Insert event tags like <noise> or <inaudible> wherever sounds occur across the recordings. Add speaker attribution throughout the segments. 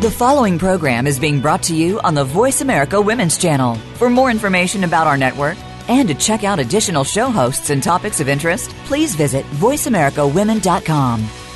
Speaker 1: The following program is being brought to you on the Voice America Women's Channel. For more information about our network and to check out additional show hosts and topics of interest, please visit VoiceAmericaWomen.com.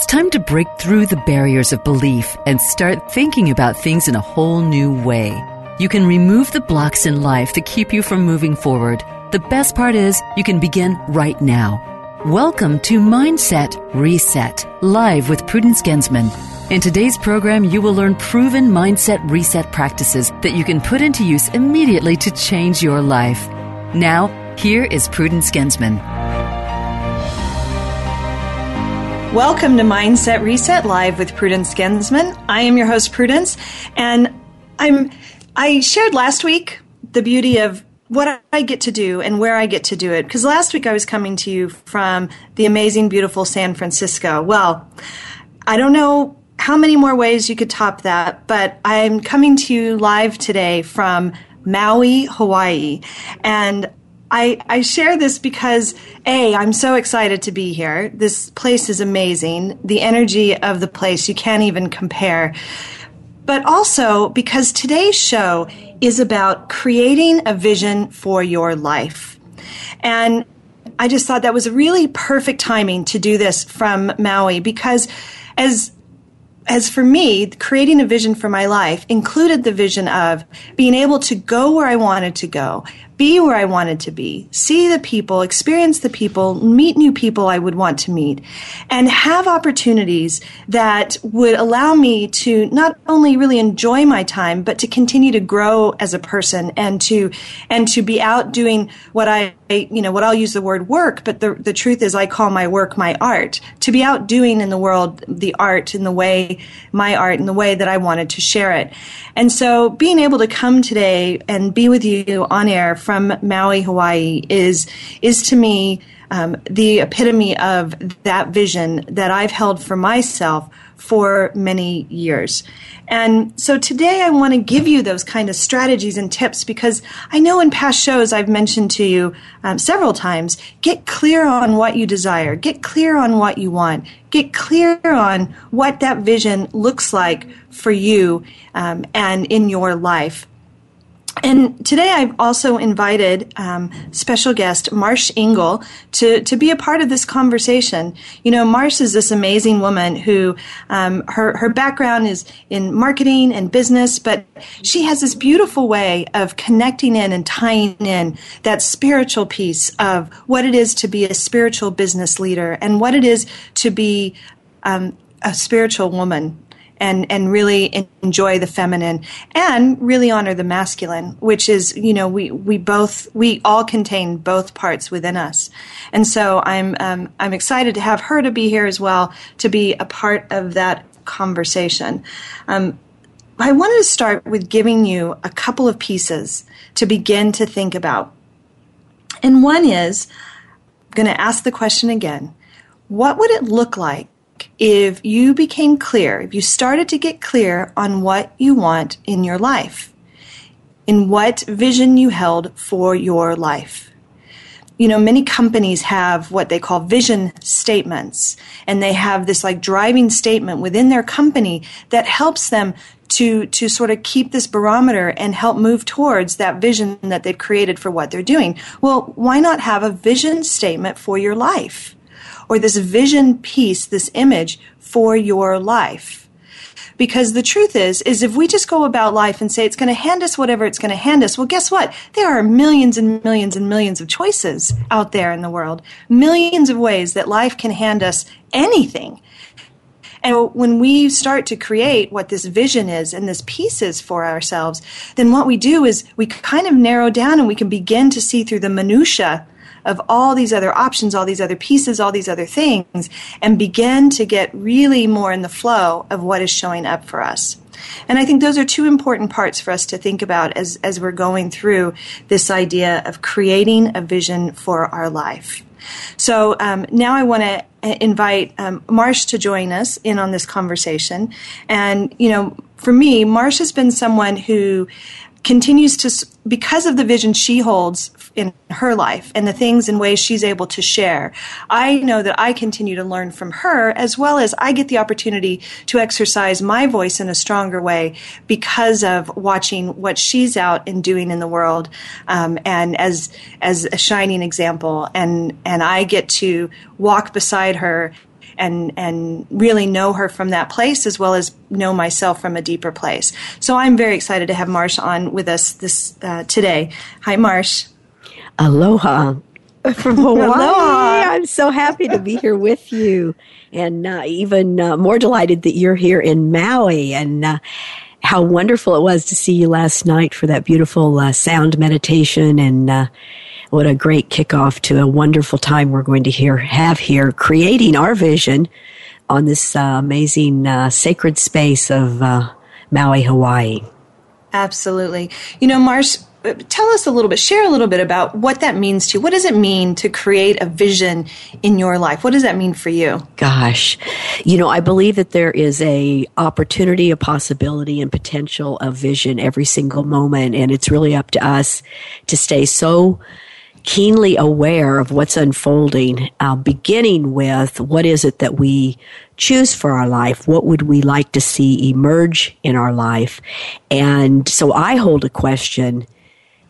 Speaker 2: It's time to break through the barriers of belief and start thinking about things in a whole new way. You can remove the blocks in life that keep you from moving forward. The best part is you can begin right now. Welcome to Mindset Reset, live with Prudence Gensman. In today's program, you will learn proven mindset reset practices that you can put into use immediately to change your life. Now, here is Prudence Gensman.
Speaker 3: Welcome to Mindset Reset Live with Prudence Gensman. I am your host, Prudence, and I'm. I shared last week the beauty of what I get to do and where I get to do it. Because last week I was coming to you from the amazing, beautiful San Francisco. Well, I don't know how many more ways you could top that, but I'm coming to you live today from Maui, Hawaii. And I, I share this because A, I'm so excited to be here. This place is amazing. The energy of the place, you can't even compare. But also because today's show is about creating a vision for your life. And I just thought that was a really perfect timing to do this from Maui because as as for me, creating a vision for my life included the vision of being able to go where I wanted to go, be where I wanted to be, see the people, experience the people, meet new people I would want to meet, and have opportunities that would allow me to not only really enjoy my time, but to continue to grow as a person and to, and to be out doing what I, you know, what I'll use the word work, but the, the truth is I call my work my art. To be out doing in the world the art in the way, my art in the way that I wanted to share it. And so being able to come today and be with you on air from Maui, Hawaii is, is to me, um, the epitome of that vision that I've held for myself for many years. And so today I want to give you those kind of strategies and tips because I know in past shows I've mentioned to you um, several times get clear on what you desire, get clear on what you want, get clear on what that vision looks like for you um, and in your life. And today I've also invited um, special guest Marsh Engle to, to be a part of this conversation. You know, Marsh is this amazing woman who um, her, her background is in marketing and business, but she has this beautiful way of connecting in and tying in that spiritual piece of what it is to be a spiritual business leader and what it is to be um, a spiritual woman and and really enjoy the feminine and really honor the masculine which is you know we we both we all contain both parts within us. And so i'm um, i'm excited to have her to be here as well to be a part of that conversation. Um, i wanted to start with giving you a couple of pieces to begin to think about. And one is i'm going to ask the question again. What would it look like if you became clear, if you started to get clear on what you want in your life, in what vision you held for your life. You know, many companies have what they call vision statements, and they have this like driving statement within their company that helps them to to sort of keep this barometer and help move towards that vision that they've created for what they're doing. Well, why not have a vision statement for your life? Or this vision piece, this image for your life. Because the truth is, is if we just go about life and say it's going to hand us whatever it's going to hand us, well, guess what? There are millions and millions and millions of choices out there in the world. Millions of ways that life can hand us anything. And when we start to create what this vision is and this piece is for ourselves, then what we do is we kind of narrow down and we can begin to see through the minutia of all these other options, all these other pieces, all these other things, and begin to get really more in the flow of what is showing up for us. And I think those are two important parts for us to think about as, as we're going through this idea of creating a vision for our life. So um, now I want to invite um, Marsh to join us in on this conversation. And, you know, for me, Marsh has been someone who continues to, because of the vision she holds in her life and the things and ways she's able to share, I know that I continue to learn from her as well as I get the opportunity to exercise my voice in a stronger way because of watching what she's out and doing in the world, um, and as as a shining example. And and I get to walk beside her and and really know her from that place as well as know myself from a deeper place. So I'm very excited to have Marsh on with us this uh, today. Hi, Marsh.
Speaker 4: Aloha <laughs> from Hawaii. Aloha. I'm so happy to be here with you, and uh, even uh, more delighted that you're here in Maui and. Uh, how wonderful it was to see you last night for that beautiful uh, sound meditation and uh, what a great kickoff to a wonderful time we're going to hear, have here creating our vision on this uh, amazing uh, sacred space of uh, Maui, Hawaii.
Speaker 3: Absolutely. You know, Marsh, tell us a little bit, share a little bit about what that means to you. What does it mean to create a vision in your life? What does that mean for you?
Speaker 4: Gosh, you know, I believe that there is a opportunity, a possibility, and potential of vision every single moment, and it's really up to us to stay so keenly aware of what's unfolding, uh, beginning with what is it that we choose for our life? What would we like to see emerge in our life? And so I hold a question,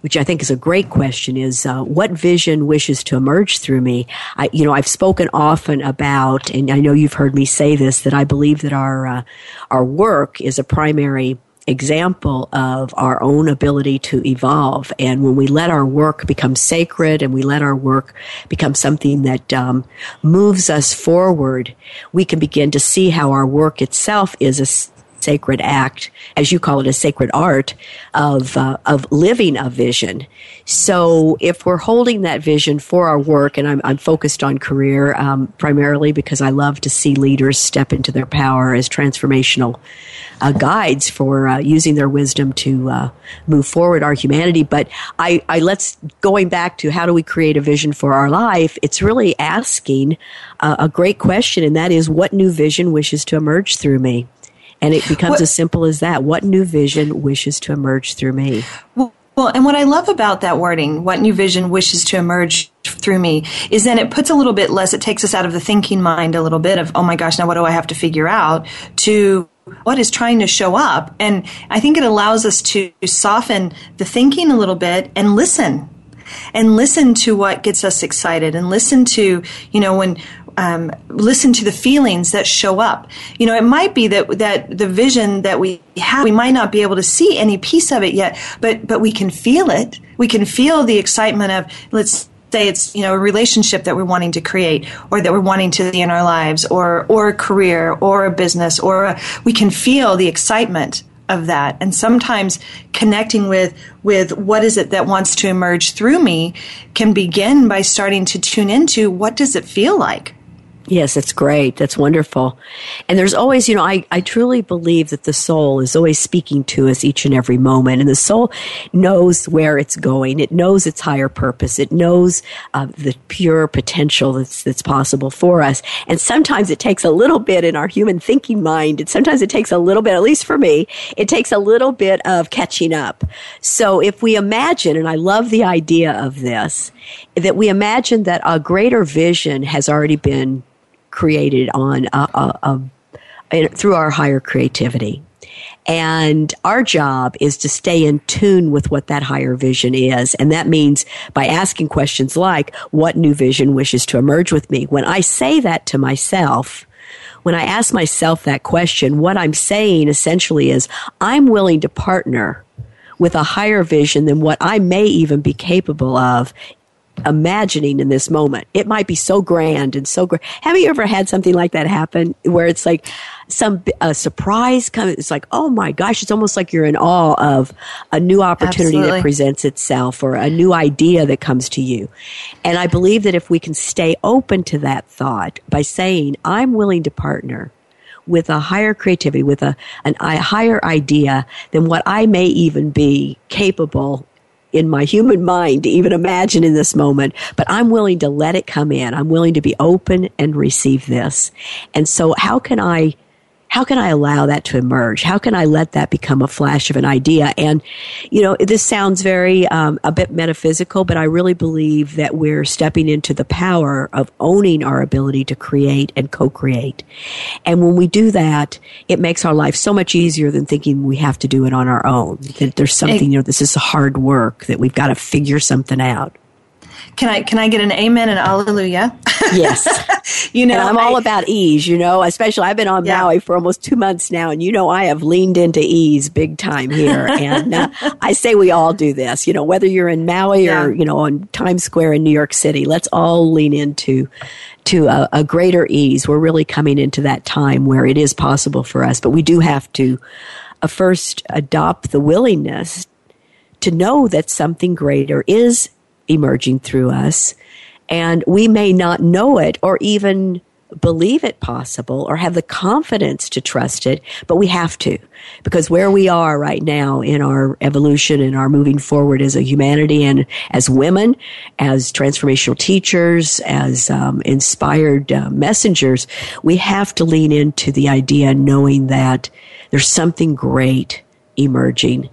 Speaker 4: which I think is a great question, is uh, what vision wishes to emerge through me? I, you know, I've spoken often about, and I know you've heard me say this, that I believe that our uh, our work is a primary example of our own ability to evolve. And when we let our work become sacred and we let our work become something that um, moves us forward, we can begin to see how our work itself is a sacred act, as you call it, a sacred art of uh, of living a vision. So, if we're holding that vision for our work, and I'm, I'm focused on career um, primarily because I love to see leaders step into their power as transformational uh, guides for uh, using their wisdom to uh, move forward our humanity. But I, I let's going back to how do we create a vision for our life? It's really asking a great question, and that is, what new vision wishes to emerge through me? And it becomes what, as simple as that. What new vision wishes to emerge through me?
Speaker 3: Well, well, and what I love about that wording, what new vision wishes to emerge through me, is then it puts a little bit less, it takes us out of the thinking mind a little bit of, oh my gosh, now what do I have to figure out to what is trying to show up. And I think it allows us to soften the thinking a little bit and listen and listen to what gets us excited and listen to, you know, when um, listen to the feelings that show up. You know, it might be that that the vision that we have, we might not be able to see any piece of it yet, but but we can feel it. We can feel the excitement of let's say it's you know a relationship that we're wanting to create or that we're wanting to see in our lives or or a career or a business or a, we can feel the excitement of that and sometimes connecting with with what is it that wants to emerge through me can begin by starting to tune into what does it feel like
Speaker 4: Yes, that's great. That's wonderful. And there's always, you know, I, I truly believe that the soul is always speaking to us each and every moment. And the soul knows where it's going. It knows its higher purpose. It knows uh, the pure potential that's, that's possible for us. And sometimes it takes a little bit in our human thinking mind. And sometimes it takes a little bit, at least for me, it takes a little bit of catching up. So if we imagine, and I love the idea of this, that we imagine that a greater vision has already been created on a, a, a, through our higher creativity. And our job is to stay in tune with what that higher vision is. And that means by asking questions like, what new vision wishes to emerge with me? When I say that to myself, when I ask myself that question, what I'm saying essentially is, I'm willing to partner with a higher vision than what I may even be capable of imagining in this moment. It might be so grand and so great. Have you ever had something like that happen where it's like some a surprise comes? It's like, oh my gosh, it's almost like you're in awe of a new opportunity Absolutely. that presents itself or a new idea that comes to you. And I believe that if we can stay open to that thought by saying, I'm willing to partner with a higher creativity, with a, an, a higher idea than what I may even be capable in my human mind to even imagine in this moment, but I'm willing to let it come in. I'm willing to be open and receive this. And so how can I how can I allow that to emerge? How can I let that become a flash of an idea? And, you know, this sounds very, um, a bit metaphysical, but I really believe that we're stepping into the power of owning our ability to create and co-create. And when we do that, it makes our life so much easier than thinking we have to do it on our own. That there's something, you know, this is hard work, that we've got to figure something out.
Speaker 3: Can I can I get an amen and hallelujah?
Speaker 4: Yes. <laughs> you know, and I'm I, all about ease. You know, especially I've been on yeah. Maui for almost two months now, and you know I have leaned into ease big time here. <laughs> and uh, I say we all do this. You know, whether you're in Maui yeah. or you know on Times Square in New York City, let's all lean into to a, a greater ease. We're really coming into that time where it is possible for us, but we do have to uh, first adopt the willingness to know that something greater is emerging through us. And we may not know it or even believe it possible or have the confidence to trust it, but we have to. Because where we are right now in our evolution and our moving forward as a humanity and as women, as transformational teachers, as um, inspired uh, messengers, we have to lean into the idea knowing that there's something great emerging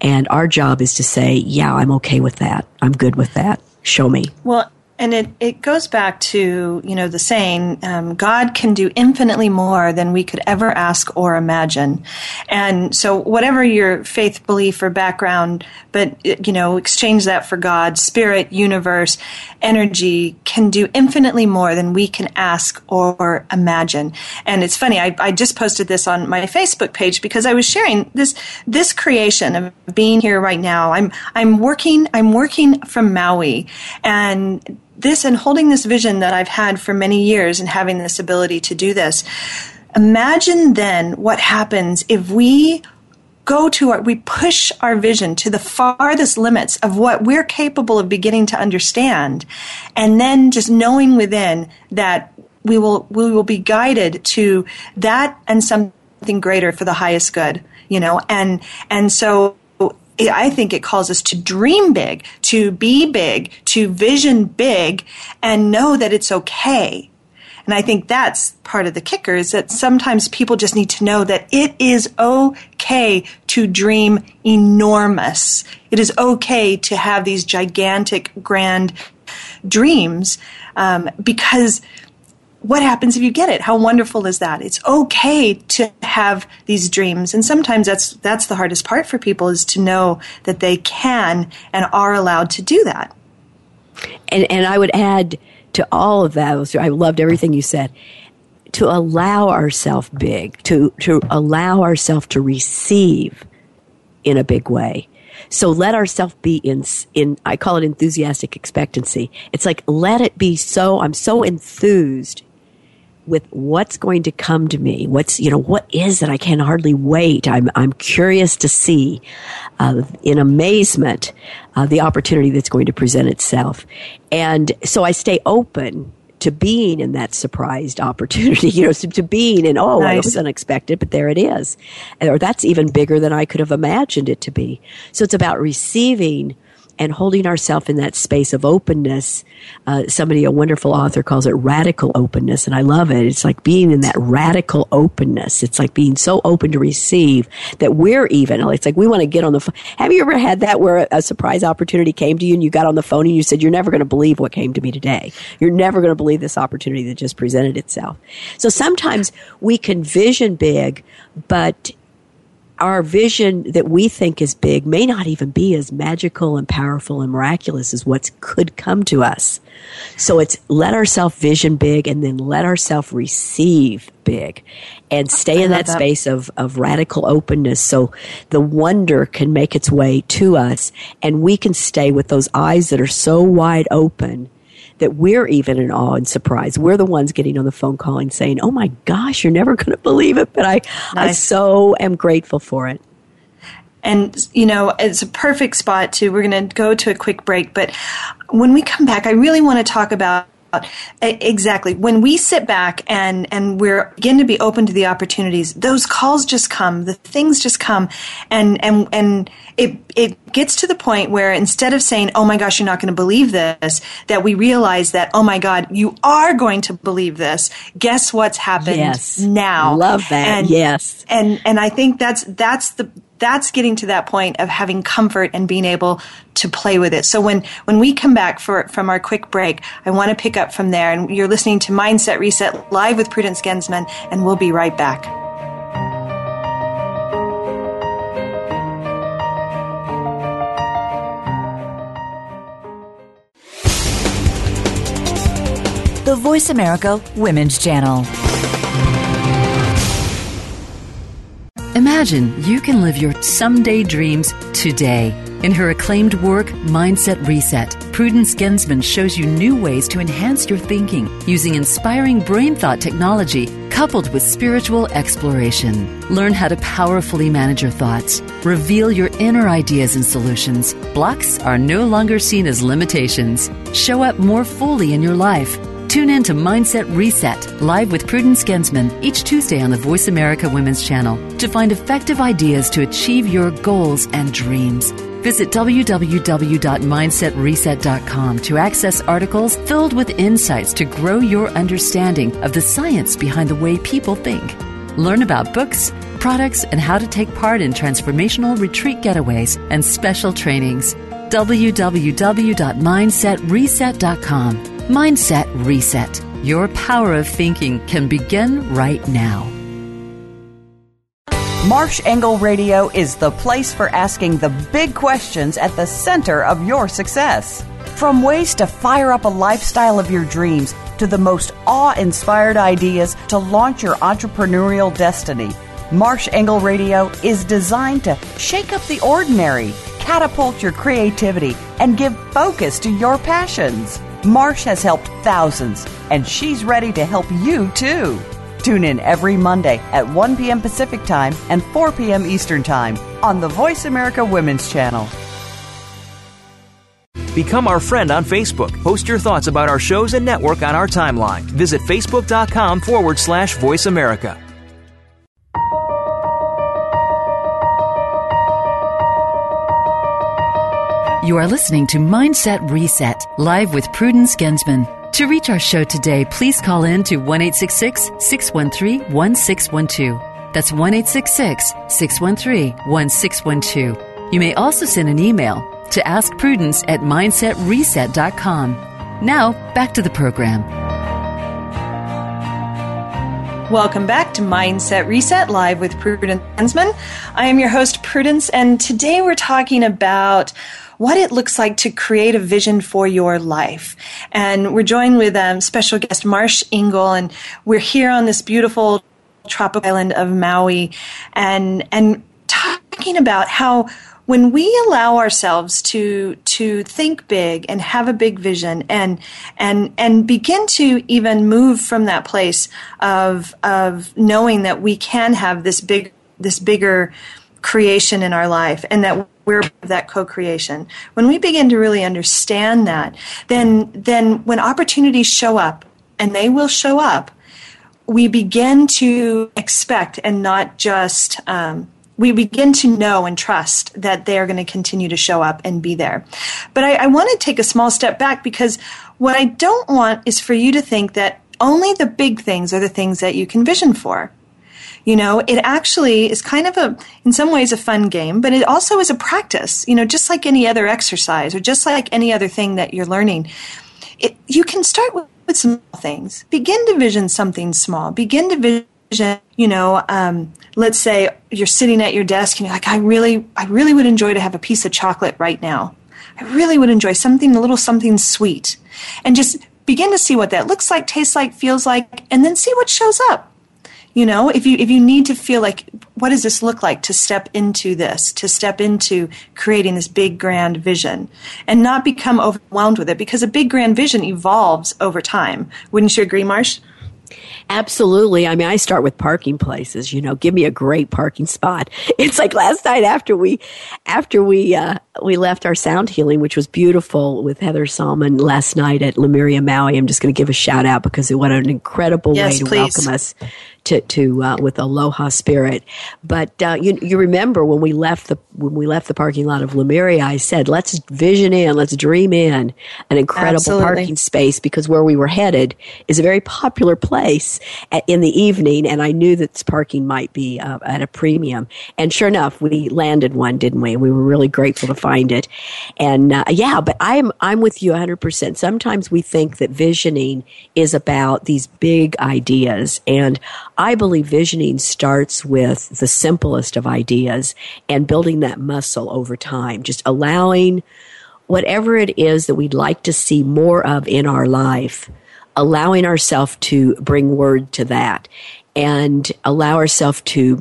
Speaker 4: and our job is to say, yeah, I'm okay with that. I'm good with that. Show me.
Speaker 3: Well, and it, it goes back to, you know, the saying, um, God can do infinitely more than we could ever ask or imagine. And so whatever your faith, belief, or background, but, you know, exchange that for God, spirit, universe, energy can do infinitely more than we can ask or imagine. And it's funny, I, I just posted this on my Facebook page because I was sharing this, this creation of being here right now. I'm, I'm working, I'm working from Maui and this and holding this vision that I've had for many years and having this ability to do this, imagine then what happens if we go to our, we push our vision to the farthest limits of what we're capable of beginning to understand. And then just knowing within that we will, we will be guided to that and something greater for the highest good, you know, and, and so I think it calls us to dream big, to be big, to vision big, and know that it's okay. And I think that's part of the kicker is that sometimes people just need to know that it is okay to dream enormous. It is okay to have these gigantic, grand dreams um, because what happens if you get it? How wonderful is that? It's okay to have these dreams. And sometimes that's, that's the hardest part for people is to know that they can and are allowed to do that.
Speaker 4: And, and I would add to all of that, I loved everything you said, to allow ourselves big, to, to allow ourselves to receive in a big way. So let ourselves be in, in, I call it enthusiastic expectancy. It's like, let it be so, I'm so enthused with what's going to come to me. What's, you know, what is it? I can hardly wait. I'm, I'm curious to see, uh, in amazement, uh, the opportunity that's going to present itself. And so I stay open to being in that surprised opportunity, <laughs> you know, to, to being in, oh, nice. it was unexpected, but there it is. Or that's even bigger than I could have imagined it to be. So it's about receiving and holding ourselves in that space of openness. Uh, somebody, a wonderful author, calls it radical openness, and I love it. It's like being in that radical openness. It's like being so open to receive that we're even. It's like we want to get on the phone. Have you ever had that where a surprise opportunity came to you and you got on the phone and you said, You're never going to believe what came to me today? You're never going to believe this opportunity that just presented itself. So sometimes we can vision big, but our vision that we think is big may not even be as magical and powerful and miraculous as what could come to us. So it's let ourselves vision big and then let ourselves receive big and stay in that, that, space of, of radical openness so the wonder can make its way to us and we can stay with those eyes that are so wide open that we're even in awe and surprise. We're the ones getting on the phone calling saying, Oh my gosh, you're never going to believe it. But I, nice. I so am grateful for it.
Speaker 3: And, you know, it's a perfect spot to, we're going to go to a quick break. But when we come back, I really want to talk about Uh, exactly. When we sit back and, and we're begin to be open to the opportunities, those calls just come, the things just come, and, and, and it, it gets to the point where instead of saying, oh my gosh, you're not going to believe this, that we realize that, oh my God, you are going to believe this. Guess what's happened
Speaker 4: yes.
Speaker 3: now?
Speaker 4: Love that.
Speaker 3: And,
Speaker 4: yes.
Speaker 3: And, and I think that's, that's the, that's getting to that point of having comfort and being able to play with it. So when, when we come back for, from our quick break, I want to pick up from there. And you're listening to Mindset Reset live with Prudence Gensman, and we'll be right back.
Speaker 1: The Voice America Women's Channel.
Speaker 2: Imagine you can live your someday dreams today. In her acclaimed work, Mindset Reset, Prudence Gensman shows you new ways to enhance your thinking using inspiring brain thought technology coupled with spiritual exploration. Learn how to powerfully manage your thoughts, reveal your inner ideas and solutions. Blocks are no longer seen as limitations. Show up more fully in your life Tune in to Mindset Reset, live with Prudence Gensman, each Tuesday on the Voice America Women's Channel to find effective ideas to achieve your goals and dreams. Visit www.mindsetreset.com to access articles filled with insights to grow your understanding of the science behind the way people think. Learn about books, products, and how to take part in transformational retreat getaways and special trainings. www.mindsetreset.com Mindset Reset. Your power of thinking can begin right now.
Speaker 5: Marsh Engle Radio is the place for asking the big questions at the center of your success. From ways to fire up a lifestyle of your dreams to the most awe inspired ideas to launch your entrepreneurial destiny, Marsh Engle Radio is designed to shake up the ordinary, catapult your creativity, and give focus to your passions. Marsh has helped thousands, and she's ready to help you too. Tune in every Monday at 1 p.m. Pacific Time and 4 p.m. Eastern Time on the Voice America Women's Channel.
Speaker 6: Become our friend on Facebook. Post your thoughts about our shows and network on our timeline. Visit facebook.com forward slash voice America.
Speaker 2: You are listening to Mindset Reset, live with Prudence Gensman. To reach our show today, please call in to 1 613 1612. That's 1 613 1612. You may also send an email to Ask Prudence at mindsetreset.com. Now, back to the program.
Speaker 3: Welcome back to Mindset Reset live with Prudence Gensman. I am your host, Prudence, and today we're talking about what it looks like to create a vision for your life. And we're joined with um, special guest Marsh Engle, and we're here on this beautiful tropical island of Maui, and and talking about how when we allow ourselves to to think big and have a big vision and and and begin to even move from that place of of knowing that we can have this big this bigger creation in our life and that we're that co-creation. When we begin to really understand that, then then when opportunities show up, and they will show up, we begin to expect and not just um, we begin to know and trust that they are going to continue to show up and be there. But I, I want to take a small step back because what I don't want is for you to think that only the big things are the things that you can vision for. You know, it actually is kind of a, in some ways, a fun game, but it also is a practice, you know, just like any other exercise or just like any other thing that you're learning. It, you can start with, with small things. Begin to vision something small. Begin to vision you know, um, let's say you're sitting at your desk and you're like, I really, I really would enjoy to have a piece of chocolate right now. I really would enjoy something, a little something sweet. And just begin to see what that looks like, tastes like, feels like, and then see what shows up. You know, if you if you need to feel like what does this look like to step into this, to step into creating this big grand vision and not become overwhelmed with it because a big grand vision evolves over time. Wouldn't you agree, Marsh?
Speaker 4: Absolutely. I mean, I start with parking places, you know, give me a great parking spot. <laughs> It's like last night after we, after we, uh, we left our sound healing, which was beautiful with Heather Salmon last night at Lemuria Maui. I'm just going to give a shout out because it what an incredible yes, way to please. welcome us to, to uh, with aloha spirit. But uh, you you remember when we left the when we left the parking lot of Lemuria, I said, let's vision in, let's dream in an incredible Absolutely. parking space because where we were headed is a very popular place at, in the evening, and I knew that this parking might be uh, at a premium. And sure enough, we landed one, didn't we? We were really grateful to find it. And uh, yeah, but I'm I'm with you 100. percent Sometimes we think that visioning is about these big ideas, and I believe visioning starts with the simplest of ideas and building that muscle over time, just allowing whatever it is that we'd like to see more of in our life, allowing ourselves to bring word to that and allow ourselves to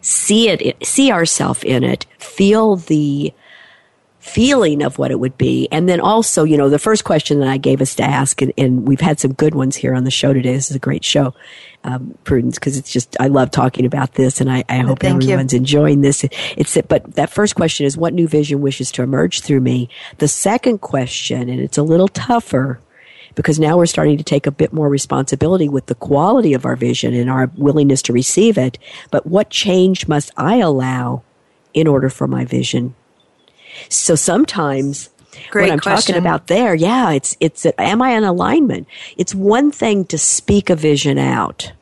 Speaker 4: see it, see ourselves in it, feel the feeling of what it would be. And then also, you know, the first question that I gave us to ask, and, and we've had some good ones here on the show today. This is a great show, um, Prudence, because it's just, I love talking about this and I, I hope Thank everyone's you. enjoying this. It's, but that first question is what new vision wishes to emerge through me? The second question, and it's a little tougher, because now we're starting to take a bit more responsibility with the quality of our vision and our willingness to receive it. But what change must I allow in order for my vision so sometimes Great what I'm question. talking about there, yeah, it's it's am I in alignment? It's one thing to speak a vision out.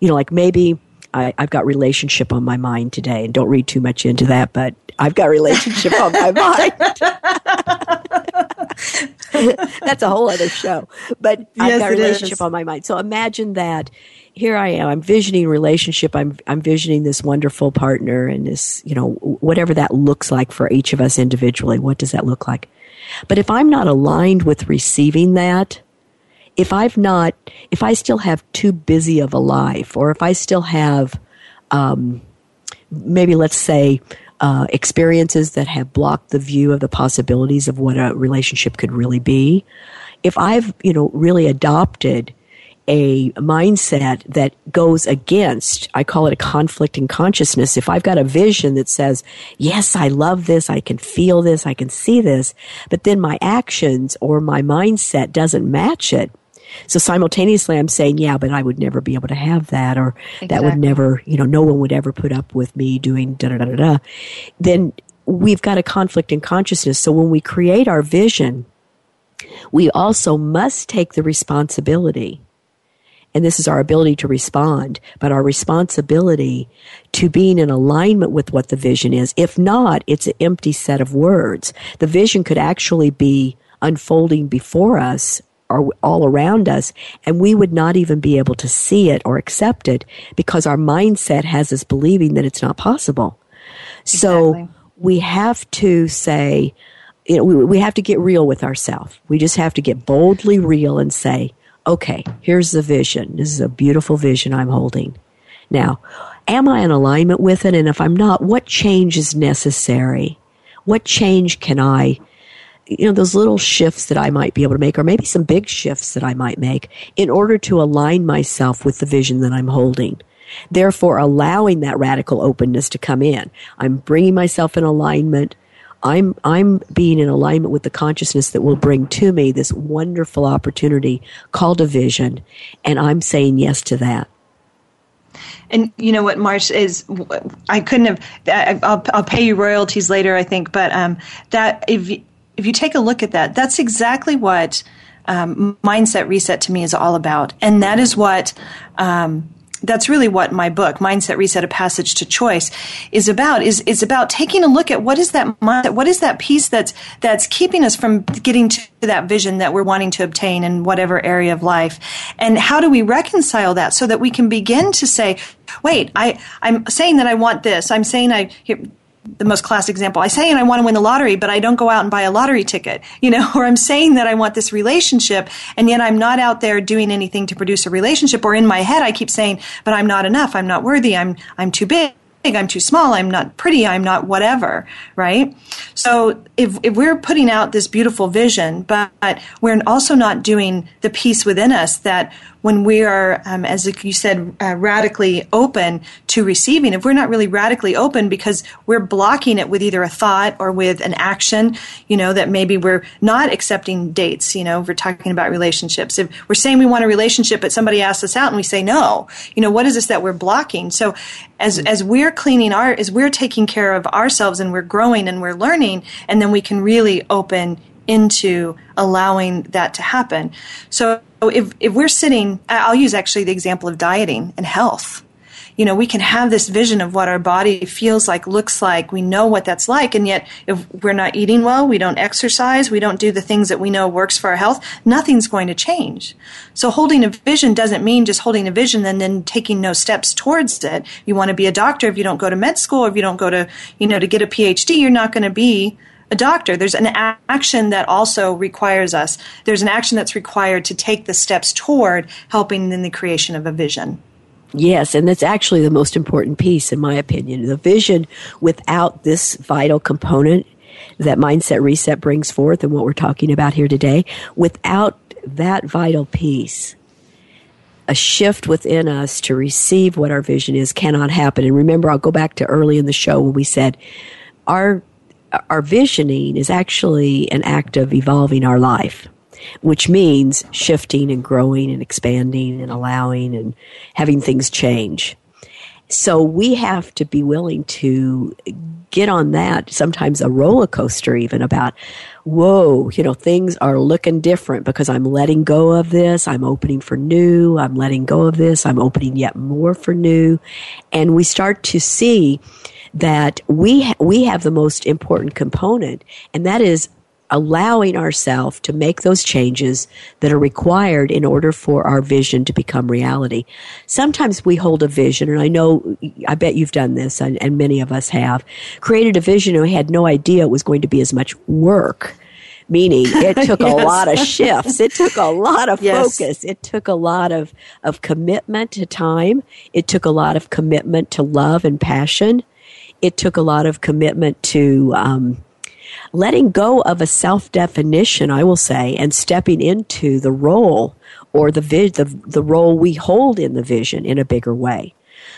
Speaker 4: You know, like maybe I, have got relationship on my mind today, and don't read too much into that, but I've got relationship on my <laughs> mind. <laughs> That's a whole other show. But yes, I've got relationship on my mind. So imagine that here I am. I'm visioning relationship. I'm I'm visioning this wonderful partner and this, you know, whatever that looks like for each of us individually. What does that look like? But if I'm not aligned with receiving that, if I've not, if I still have too busy of a life, or if I still have, um, maybe let's say, uh, experiences that have blocked the view of the possibilities of what a relationship could really be, if I've, you know, really adopted a mindset that goes against, I call it a conflict in consciousness. If I've got a vision that says, yes, I love this, I can feel this, I can see this, but then my actions or my mindset doesn't match it. So simultaneously I'm saying, yeah, but I would never be able to have that or exactly. that would never, you know, no one would ever put up with me doing da da da da da. Then we've got a conflict in consciousness. So when we create our vision, we also must take the responsibility and this is our ability to respond, but our responsibility to being in alignment with what the vision is. If not, it's an empty set of words. The vision could actually be unfolding before us or all around us, and we would not even be able to see it or accept it because our mindset has us believing that it's not possible. Exactly. So we have to say, you know, we, we have to get real with ourselves. We just have to get boldly real and say, okay, here's the vision. This is a beautiful vision I'm holding. Now, am I in alignment with it? And if I'm not, what change is necessary? What change can I, you know, those little shifts that I might be able to make, or maybe some big shifts that I might make in order to align myself with the vision that I'm holding? Therefore, allowing that radical openness to come in. I'm bringing myself in alignment I'm I'm being in alignment with the consciousness that will bring to me this wonderful opportunity called a vision, and I'm saying yes to that.
Speaker 3: And you know what, Marsh is. I couldn't have. I'll I'll pay you royalties later, I think. But um, that if if you take a look at that, that's exactly what um, mindset reset to me is all about, and that is what um, that's really what my book mindset reset a passage to choice is about is is about taking a look at what is that mindset what is that piece that's that's keeping us from getting to that vision that we're wanting to obtain in whatever area of life. And how do we reconcile that so that we can begin to say wait i i'm saying that i want this. I'm saying i the most classic example. I say and I want to win the lottery, but I don't go out and buy a lottery ticket, <laughs> you know, or I'm saying that I want this relationship and yet I'm not out there doing anything to produce a relationship or in my head I keep saying, but I'm not enough. I'm not worthy. I'm, I'm too big. I'm too small, I'm not pretty, I'm not whatever, right? So if, if we're putting out this beautiful vision, but we're also not doing the piece within us that when we are, um, as you said, uh, radically open to receiving, if we're not really radically open because we're blocking it with either a thought or with an action, you know, that maybe we're not accepting dates, you know, if we're talking about relationships. If we're saying we want a relationship, but somebody asks us out and we say no, you know, what is this that we're blocking? So as, as we're cleaning our, as we're taking care of ourselves and we're growing and we're learning, and then we can really open into allowing that to happen. So Oh, if, if we're sitting, I'll use actually the example of dieting and health. You know, we can have this vision of what our body feels like, looks like. We know what that's like. And yet, if we're not eating well, we don't exercise, we don't do the things that we know works for our health, nothing's going to change. So holding a vision doesn't mean just holding a vision and then taking no steps towards it. You want to be a doctor. If you don't go to med school, if you don't go to, you know, to get a PhD, you're not going to be a doctor. There's an action that also requires us. There's an action that's required to take the steps toward helping in the creation of a vision.
Speaker 4: Yes, and that's actually the most important piece, in my opinion. The vision without this vital component that Mindset Reset brings forth and what we're talking about here today, without that vital piece, a shift within us to receive what our vision is cannot happen. And remember, I'll go back to early in the show when we said our our visioning is actually an act of evolving our life, which means shifting and growing and expanding and allowing and having things change. So we have to be willing to get on that, sometimes a roller coaster even about, whoa, you know, things are looking different because I'm letting go of this. I'm opening for new. I'm letting go of this. I'm opening yet more for new. And we start to see that we ha- we have the most important component, and that is allowing ourselves to make those changes that are required in order for our vision to become reality. Sometimes we hold a vision, and I know, I bet you've done this, and, and many of us have, created a vision and we had no idea it was going to be as much work meaning <laughs> it took yes. a lot of shifts. It took a lot of <laughs> yes. focus. It took a lot of, of commitment to time. It took a lot of commitment to love and passion it took a lot of commitment to um, letting go of a self definition, I will say, and stepping into the role or the, vi- the the role we hold in the vision in a bigger way.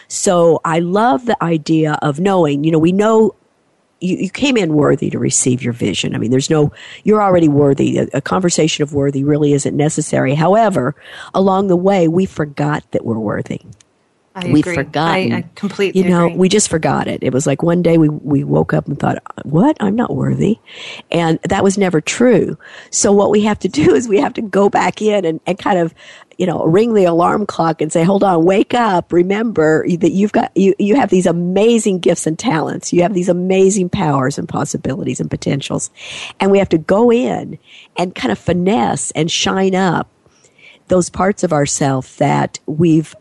Speaker 4: So I love the idea of knowing. You know, we know you, you, came in worthy to receive your vision. I mean, there's no, you're already worthy. A, a, conversation of worthy really isn't necessary. However, along the way, we forgot that we're worthy.
Speaker 3: I We've agree.
Speaker 4: forgotten.
Speaker 3: I, I completely
Speaker 4: You know,
Speaker 3: agree.
Speaker 4: we just forgot it. It was like one day we, we woke up and thought, what? I'm not worthy. And that was never true. So what we have to do <laughs> is we have to go back in and, and kind of, you know, ring the alarm clock and say, hold on, wake up. Remember that you've got, you, you have these amazing gifts and talents. You have these amazing powers and possibilities and potentials. And we have to go in and kind of finesse and shine up those parts of ourselves that we've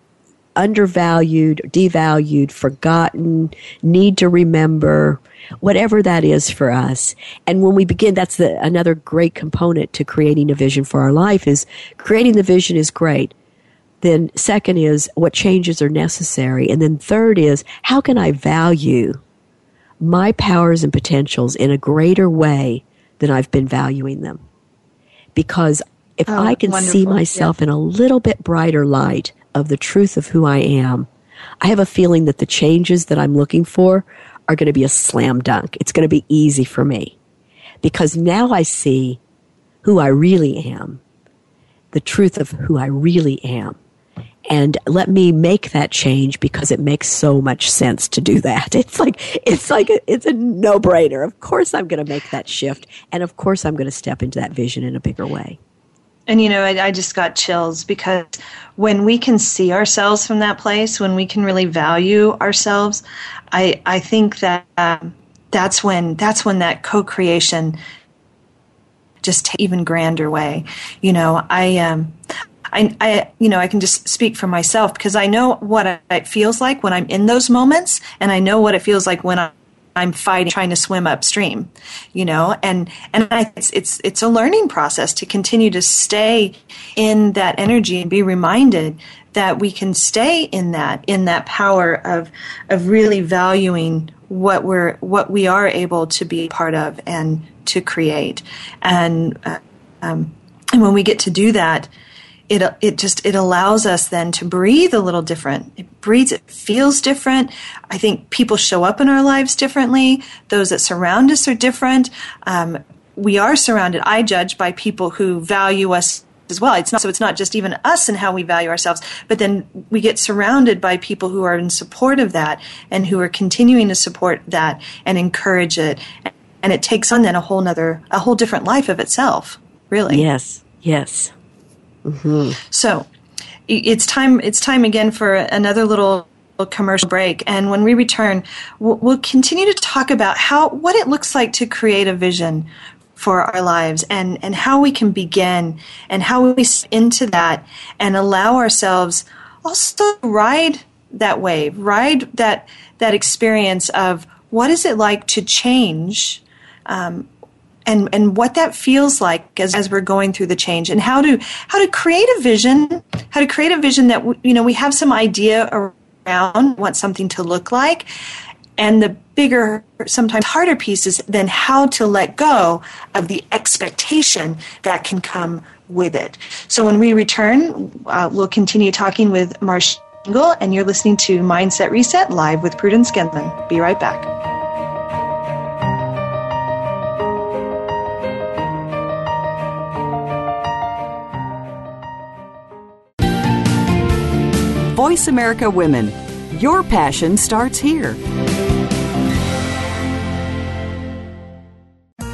Speaker 4: undervalued, devalued, forgotten, need to remember, whatever that is for us. And when we begin, that's the, another great component to creating a vision for our life is creating the vision is great. Then second is what changes are necessary. And then third is how can I value my powers and potentials in a greater way than I've been valuing them? Because if oh, I can wonderful. see myself yeah. in a little bit brighter light, of the truth of who I am, I have a feeling that the changes that I'm looking for are going to be a slam dunk. It's going to be easy for me because now I see who I really am, the truth of who I really am. And let me make that change because it makes so much sense to do that. <laughs> It's like, it's like, a, it's a no brainer. Of course I'm going to make that shift. And of course I'm going to step into that vision in a bigger way.
Speaker 3: And you know, I, I, just got chills because when we can see ourselves from that place, when we can really value ourselves, I I think that um, that's when that's when that co-creation just even grander way. You know, I um, I, I, you know, I can just speak for myself because I know what it feels like when I'm in those moments, and I know what it feels like when I'm fighting, trying to swim upstream, you know, and and I, it's it's it's a learning process to continue to stay in that energy and be reminded that we can stay in that in that power of of really valuing what we're what we are able to be part of and to create, and uh, um, and when we get to do that it it just it allows us then to breathe a little different. It breathes, it feels different. I think people show up in our lives differently. Those that surround us are different. Um, we are surrounded, I judge, by people who value us as well. It's not so it's not just even us and how we value ourselves, but then we get surrounded by people who are in support of that and who are continuing to support that and encourage it. And it takes on then a whole nother a whole different life of itself, really.
Speaker 4: Yes. Yes.
Speaker 3: Mm-hmm. So it's time. It's time again for another little commercial break, and when we return, we'll, continue to talk about how what it looks like to create a vision for our lives and, and how we can begin and how we into that and allow ourselves also ride that wave, ride that that experience of what is it like to change um, and and what that feels like as, as we're going through the change and how to how to create a vision how to create a vision that you know we have some idea around what something to look like and the bigger sometimes harder piece is then how to let go of the expectation that can come with it so when we return uh, we'll continue talking with Marsh Engle and you're listening to Mindset Reset live with Prudence Gensman. Be right back.
Speaker 5: Voice America Women. Your passion starts here.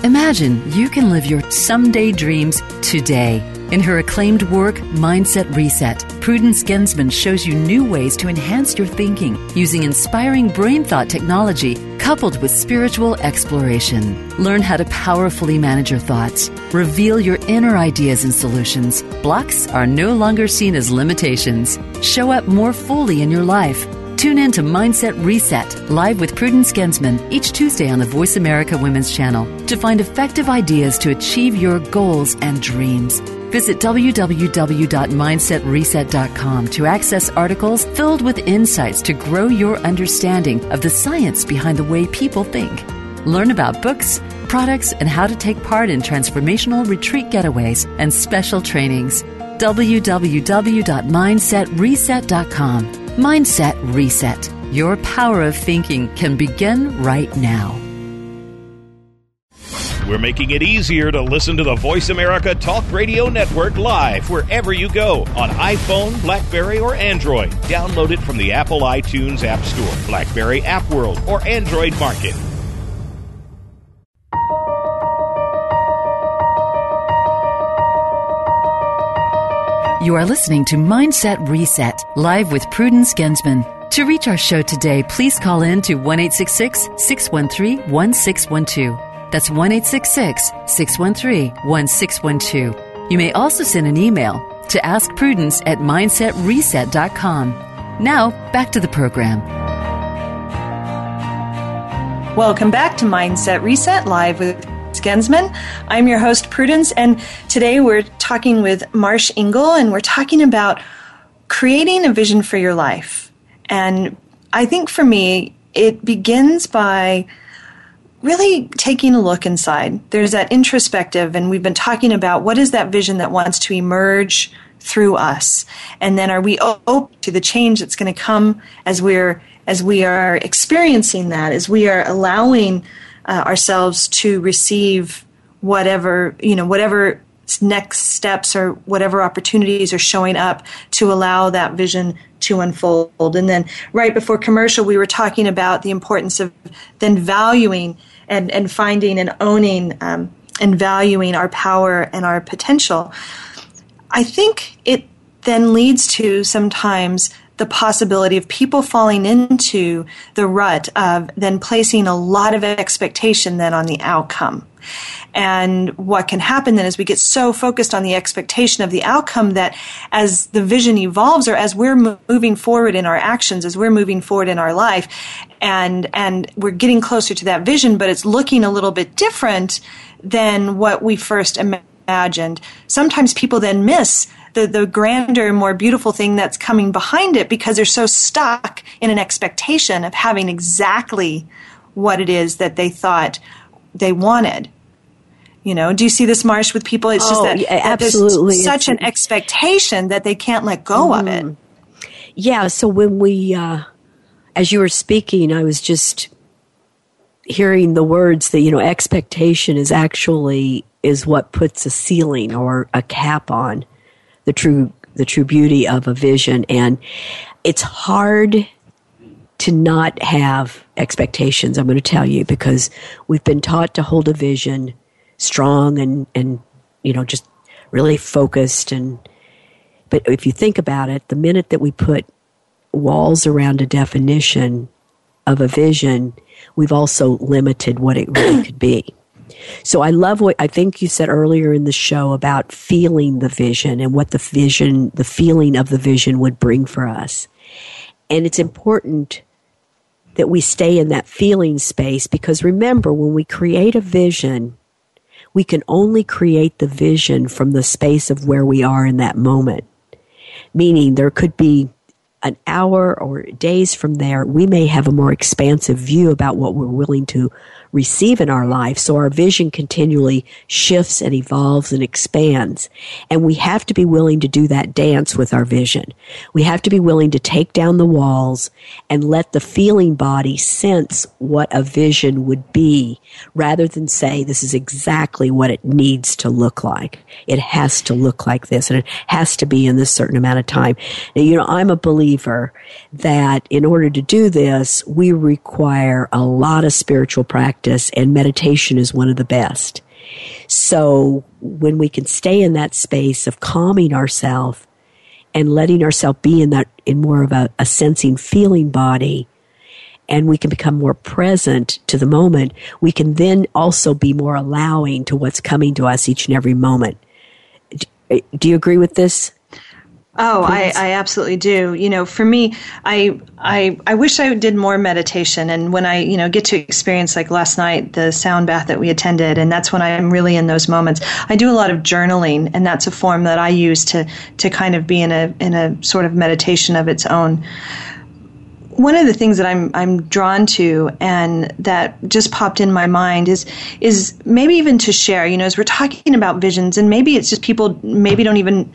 Speaker 2: Imagine you can live your someday dreams today. In her acclaimed work, Mindset Reset, Prudence Gensman shows you new ways to enhance your thinking using inspiring brain thought technology coupled with spiritual exploration. Learn how to powerfully manage your thoughts, reveal your inner ideas and solutions. Blocks are no longer seen as limitations. Show up more fully in your life Tune in to Mindset Reset, live with Prudence Gensman, each Tuesday on the Voice America Women's Channel to find effective ideas to achieve your goals and dreams. Visit www.mindsetreset.com to access articles filled with insights to grow your understanding of the science behind the way people think. Learn about books, products, and how to take part in transformational retreat getaways and special trainings. www.mindsetreset.com Mindset Reset. Your power of thinking can begin right now.
Speaker 7: We're making it easier to listen to the Voice America Talk Radio Network live wherever you go on iPhone, Blackberry, or Android. Download it from the Apple iTunes App Store, Blackberry App World, or Android Market.
Speaker 2: You are listening to Mindset Reset, live with Prudence Gensman. To reach our show today, please call in to 1 613 1612. That's 1 613 1612. You may also send an email to askprudence at mindsetreset.com. Now, back to the program.
Speaker 3: Welcome back to Mindset Reset, live with Gensman. I'm your host, Prudence, and today we're talking with Marsh Engle, and we're talking about creating a vision for your life. And I think for me, it begins by really taking a look inside. There's that introspective, and we've been talking about what is that vision that wants to emerge through us, and then are we open to the change that's going to come as we're as we are experiencing that, as we are allowing uh, ourselves to receive whatever you know whatever next steps or whatever opportunities are showing up to allow that vision to unfold. And then right before commercial we were talking about the importance of then valuing and, and finding and owning um, and valuing our power and our potential. I think it then leads to sometimes the possibility of people falling into the rut of then placing a lot of expectation then on the outcome. And what can happen then is we get so focused on the expectation of the outcome that as the vision evolves or as we're moving forward in our actions, as we're moving forward in our life, and, and we're getting closer to that vision, but it's looking a little bit different than what we first imagined. Sometimes people then miss the, the grander, more beautiful thing that's coming behind it because they're so stuck in an expectation of having exactly what it is that they thought they wanted. You know, do you see this marsh with people? It's
Speaker 4: oh,
Speaker 3: just that,
Speaker 4: yeah,
Speaker 3: that
Speaker 4: absolutely.
Speaker 3: there's such an expectation that they can't let go mm. of it. Mm.
Speaker 4: Yeah. So when we, uh, as you were speaking, I was just hearing the words that you know expectation is actually is what puts a ceiling or a cap on the true the true beauty of a vision. And it's hard to not have expectations i'm going to tell you because we've been taught to hold a vision strong and and you know just really focused. And but if you think about it the minute that we put walls around a definition of a vision we've also limited what it really could be so I love what I think you said earlier in the show about feeling the vision and what the vision, the feeling of the vision would bring for us. And it's important that we stay in that feeling space because remember, when we create a vision, we can only create the vision from the space of where we are in that moment. Meaning there could be an hour or days from there, we may have a more expansive view about what we're willing to receive in our life. So our vision continually shifts and evolves and expands. And we have to be willing to do that dance with our vision. We have to be willing to take down the walls and let the feeling body sense what a vision would be rather than say this is exactly what it needs to look like. It has to look like this and it has to be in this certain amount of time. Now, you know, I'm a believer that in order to do this, we require a lot of spiritual practice practice, and meditation is one of the best. So when we can stay in that space of calming ourselves and letting ourselves be in that in more of a, a sensing feeling body, and we can become more present to the moment, we can then also be more allowing to what's coming to us each and every moment. Eh, do you agree with this?
Speaker 3: Oh, I, I, absolutely do. You know, for me, I, I I wish I did more meditation. And when I, you know, get to experience like last night, the sound bath that we attended, and that's when I'm really in those moments. I do a lot of journaling, and that's a form that I use to to kind of be in a in a sort of meditation of its own. One of the things that I'm I'm drawn to and that just popped in my mind is is maybe even to share, you know, as we're talking about visions and maybe it's just people maybe don't even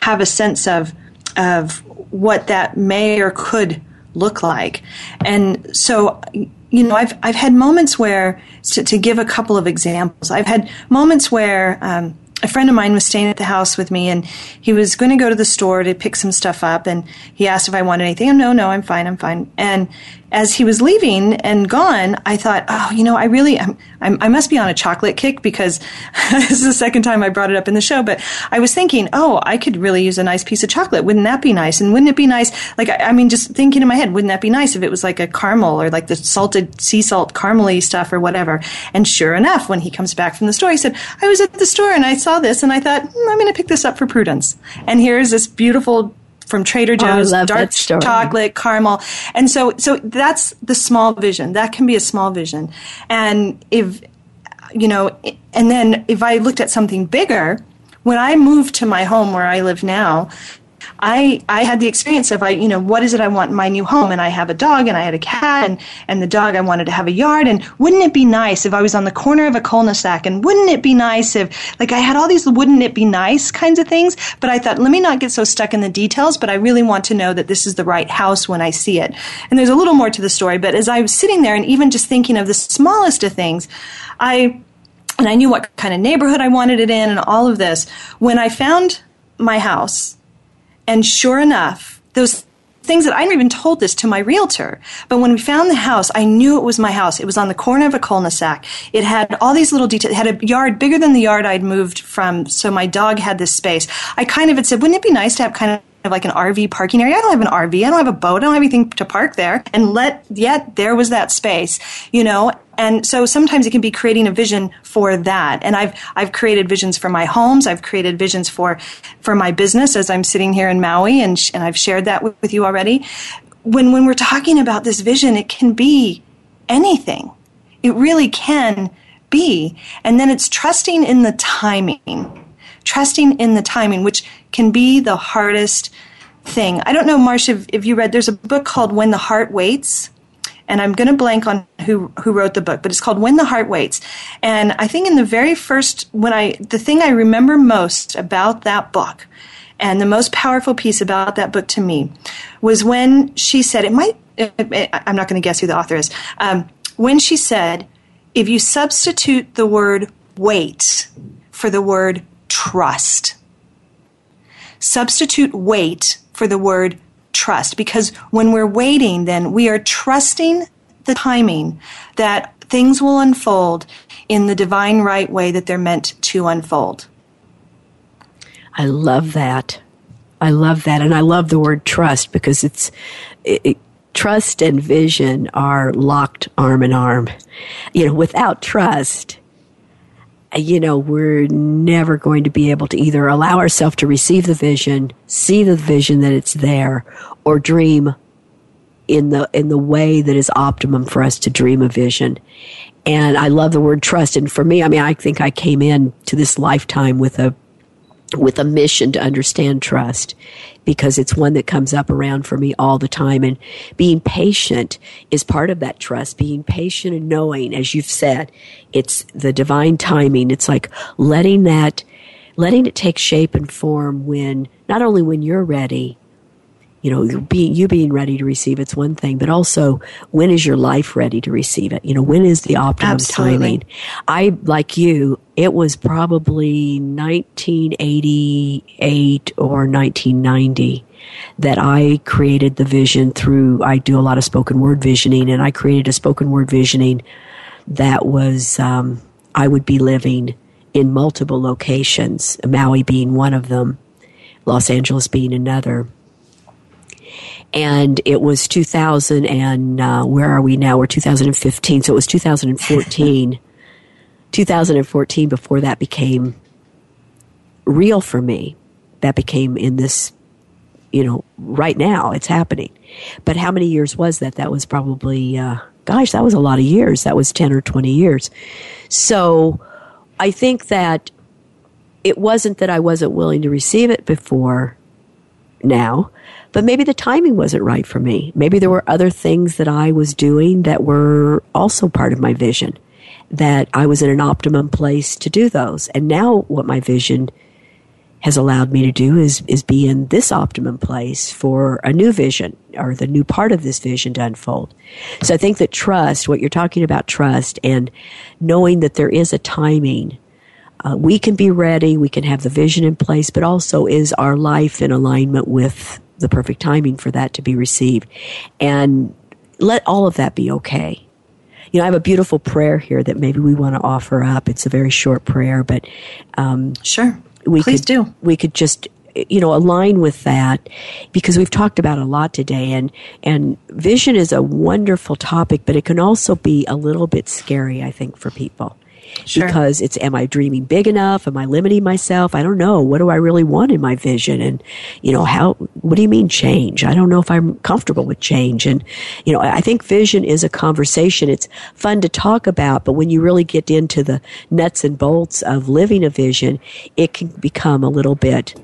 Speaker 3: have a sense of of what that may or could look like. And so, you know, I've I've had moments where to, to give a couple of examples. I've had moments where um, a friend of mine was staying at the house with me and he was going to go to the store to pick some stuff up and he asked if I wanted anything. Oh, no, no, I'm fine, I'm fine. And as he was leaving and gone, I thought, oh, you know, I really, I'm, I'm, i must be on a chocolate kick because <laughs> this is the second time I brought it up in the show. But I was thinking, oh, I could really use a nice piece of chocolate. Wouldn't that be nice? And wouldn't it be nice? Like, I, I mean, just thinking in my head, wouldn't that be nice if it was like a caramel or like the salted sea salt caramely stuff or whatever? And sure enough, when he comes back from the store, he said, I was at the store and I saw this and I thought, mm, I'm going to pick this up for Prudence. And here's this beautiful from Trader oh, Joe's,
Speaker 4: oh,
Speaker 3: dark chocolate, caramel. And so, so that's the small vision. That can be a small vision. And if, you know, and then if I looked at something bigger, when I moved to my home where I live now, I I had the experience of I you know what is it I want in my new home? And I have a dog and I had a cat and and the dog I wanted to have a yard. And wouldn't it be nice if I was on the corner of a cul-de-sac? And wouldn't it be nice if like I had all these wouldn't it be nice kinds of things? But I thought let me not get so stuck in the details but I really want to know that this is the right house when I see it. And there's a little more to the story but as I was sitting there and even just thinking of the smallest of things I and I knew what kind of neighborhood I wanted it in and all of this. When I found my house and sure enough, those things that I hadn't even told this to my realtor. But when we found the house, I knew it was my house. It was on the corner of a cul-de-sac. It had all these little details. It had a yard bigger than the yard I'd moved from, so my dog had this space. I kind of had said, wouldn't it be nice to have kind of like an RV parking area. I don't have an RV. I don't have a boat. I don't have anything to park there. And let, yet there was that space, you know, and so sometimes it can be creating a vision for that. And I've, I've created visions for my homes. I've created visions for, for my business as I'm sitting here in Maui and, sh- and I've shared that with, with you already. When, when we're talking about this vision, it can be anything. It really can be. And then it's trusting in the timing trusting in the timing, which can be the hardest thing. I don't know, Marcia, if, if you read, there's a book called When the Heart Waits. And I'm going to blank on who, who wrote the book, but it's called When the Heart Waits. And I think in the very first, when I, the thing I remember most about that book and the most powerful piece about that book to me was when she said, it might, it, it, I'm not going to guess who the author is, um, when she said, if you substitute the word wait for the word trust. Substitute wait for the word trust because when we're waiting, then we are trusting the timing that things will unfold in the divine right way that they're meant to unfold.
Speaker 4: I love that. I love that. And I love the word trust because it's it, it, trust and vision are locked arm in arm. You know, without trust, you know, we're never going to be able to either allow ourselves to receive the vision, see the vision that it's there, or dream in the in the way that is optimum for us to dream a vision. And I love the word trust. And for me, I mean, I think I came in to this lifetime with a with a mission to understand trust because it's one that comes up around for me all the time. And being patient is part of that trust. Being patient and knowing, as you've said, it's the divine timing. It's like letting that, letting it take shape and form when, not only when you're ready, you know, being, you being ready to receive it's one thing, but also when is your life ready to receive it? You know, when is the optimum Absolutely. timing? I, like you, it was probably 1988 or 1990 that I created the vision through, I do a lot of spoken word visioning and I created a spoken word visioning that was, um, I would be living in multiple locations, Maui being one of them, Los Angeles being another and it was 2000 and uh, where are we now? We're 2015, so it was 2014. <laughs> 2014 before that became real for me. That became in this, you know, right now it's happening. But how many years was that? That was probably, uh, gosh, that was a lot of years. That was 10 or 20 years. So I think that it wasn't that I wasn't willing to receive it before now but maybe the timing wasn't right for me. Maybe there were other things that I was doing that were also part of my vision, that I was in an optimum place to do those. And now what my vision has allowed me to do is, is be in this optimum place for a new vision or the new part of this vision to unfold. So I think that trust, what you're talking about trust and knowing that there is a timing uh, we can be ready, we can have the vision in place, but also is our life in alignment with the perfect timing for that to be received. And let all of that be okay. You know, I have a beautiful prayer here that maybe we want to offer up. It's a very short prayer, but um,
Speaker 3: sure, we please
Speaker 4: could,
Speaker 3: do.
Speaker 4: We could just you know align with that because we've talked about a lot today and and vision is a wonderful topic but it can also be a little bit scary i think for people Sure. Because it's, am I dreaming big enough? Am I limiting myself? I don't know. What do I really want in my vision? And, you know, how, what do you mean change? I don't know if I'm comfortable with change. And, you know, I think vision is a conversation. It's fun to talk about, but when you really get into the nuts and bolts of living a vision, it can become a little bit,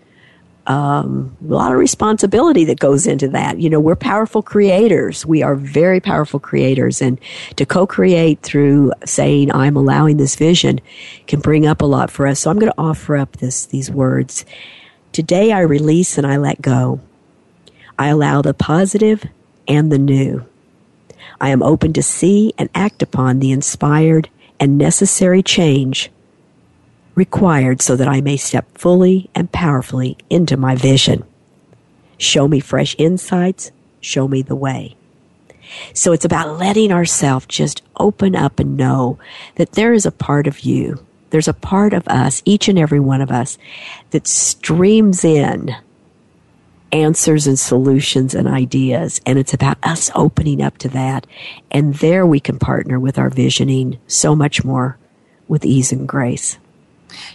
Speaker 4: um, a lot of responsibility that goes into that. You know, we're powerful creators. We are very powerful creators. And to co create through saying, I'm allowing this vision can bring up a lot for us. So I'm going to offer up this, these words. Today I release and I let go. I allow the positive and the new. I am open to see and act upon the inspired and necessary change required so that I may step fully and powerfully into my vision. Show me fresh insights, show me the way. So it's about letting ourselves just open up and know that there is a part of you, there's a part of us, each and every one of us, that streams in answers and solutions and ideas. And it's about us opening up to that. And there we can partner with our visioning so much more with ease and grace.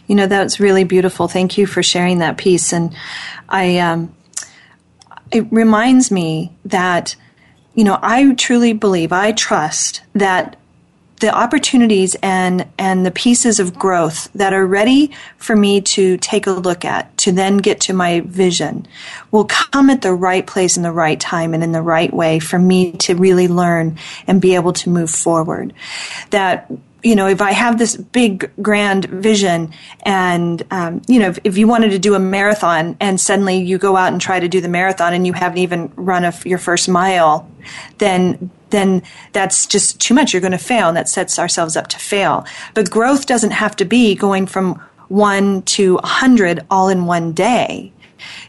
Speaker 3: You know, that's really beautiful. Thank you for sharing that piece. And I, um, it reminds me that, you know, I truly believe, I trust that the opportunities and and the pieces of growth that are ready for me to take a look at to then get to my vision will come at the right place in the right time and in the right way for me to really learn and be able to move forward that you know, if I have this big grand vision and, um, you know, if, if, you wanted to do a marathon and suddenly you go out and try to do the marathon and you haven't even run a, your first mile, then, then that's just too much. You're going to fail and that sets ourselves up to fail. But growth doesn't have to be going from one to a hundred all in one day.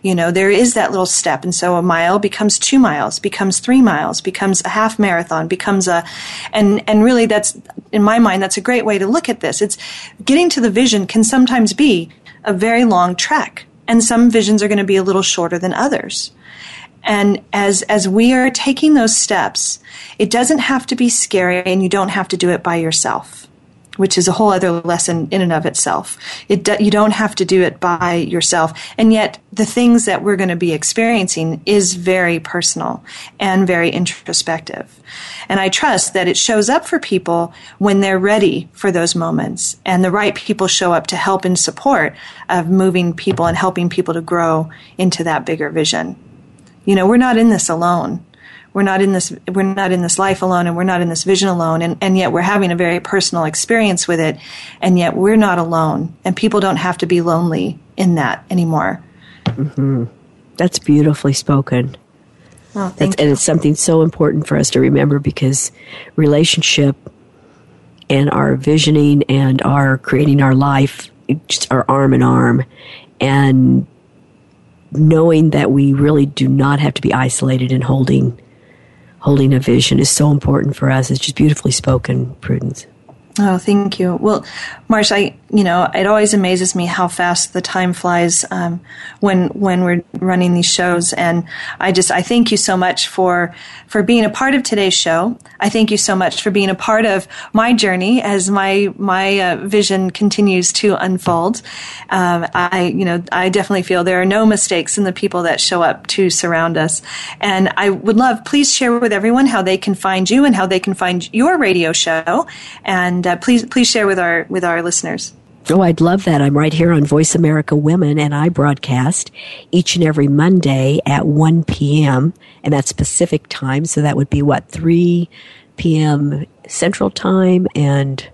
Speaker 3: You know, there is that little step. And so a mile becomes two miles, becomes three miles, becomes a half marathon, becomes a, and, and really that's, in my mind, that's a great way to look at this. It's getting to the vision can sometimes be a very long trek. And some visions are going to be a little shorter than others. And as, as we are taking those steps, it doesn't have to be scary and you don't have to do it by yourself which is a whole other lesson in and of itself. It you don't have to do it by yourself. And yet the things that we're going to be experiencing is very personal and very introspective. And I trust that it shows up for people when they're ready for those moments and the right people show up to help in support of moving people and helping people to grow into that bigger vision. You know, we're not in this alone we're not in this we're not in this life alone and we're not in this vision alone. And, and yet we're having a very personal experience with it. And yet we're not alone. And people don't have to be lonely in that anymore.
Speaker 4: Mm-hmm. that's beautifully spoken.
Speaker 3: Oh, thank
Speaker 4: and it's something so important for us to remember because relationship and our visioning and our creating our life just are arm in arm. And knowing that we really do not have to be isolated and holding holding a vision is so important for us. It's just beautifully spoken, Prudence.
Speaker 3: Oh, thank you. Well, Marsh, I you know it always amazes me how fast the time flies um, when when we're running these shows, and I just I thank you so much for for being a part of today's show. I thank you so much for being a part of my journey as my my uh, vision continues to unfold. Um, I you know I definitely feel there are no mistakes in the people that show up to surround us, and I would love please share with everyone how they can find you and how they can find your radio show and and uh, please please share with our with our listeners.
Speaker 4: Oh, I'd love that. I'm right here on Voice America Women, and I broadcast each and every Monday at 1 p.m., and that's Pacific time. So that would be what, 3 p.m. Central time and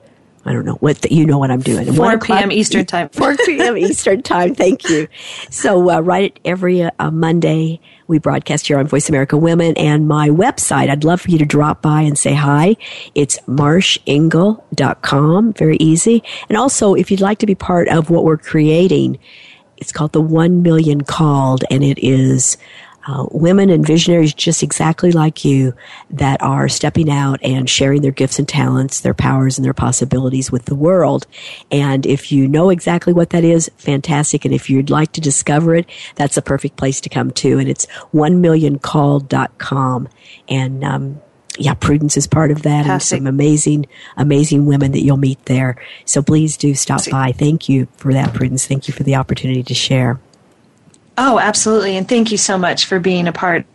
Speaker 4: I don't know what the, you know what I'm doing.
Speaker 3: 4 p.m. Eastern time. <laughs>
Speaker 4: 4 p.m. Eastern time. Thank you. So uh, right every uh, Monday we broadcast here on Voice America Women and my website. I'd love for you to drop by and say hi. It's marshengle.com. Very easy. And also, if you'd like to be part of what we're creating, it's called the 1 Million Called and it is uh, women and visionaries just exactly like you that are stepping out and sharing their gifts and talents, their powers and their possibilities with the world. And if you know exactly what that is, fantastic. And if you'd like to discover it, that's a perfect place to come to. And it's 1millioncalled.com. And, um, yeah, Prudence is part of that, Fantastic. and some amazing, amazing women that you'll meet there. So please do stop by. Thank you for that, Prudence. Thank you for the opportunity to share.
Speaker 3: Oh, absolutely. And thank you so much for being a part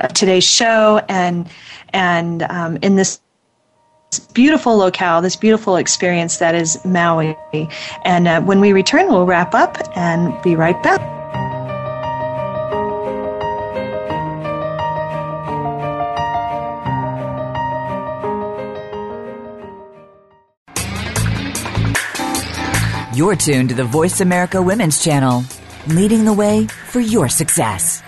Speaker 3: of today's show and and um, in this beautiful locale, this beautiful experience that is Maui. And uh, when we return, we'll wrap up and be right back.
Speaker 1: You're tuned to the Voice America Women's Channel leading the way for your success.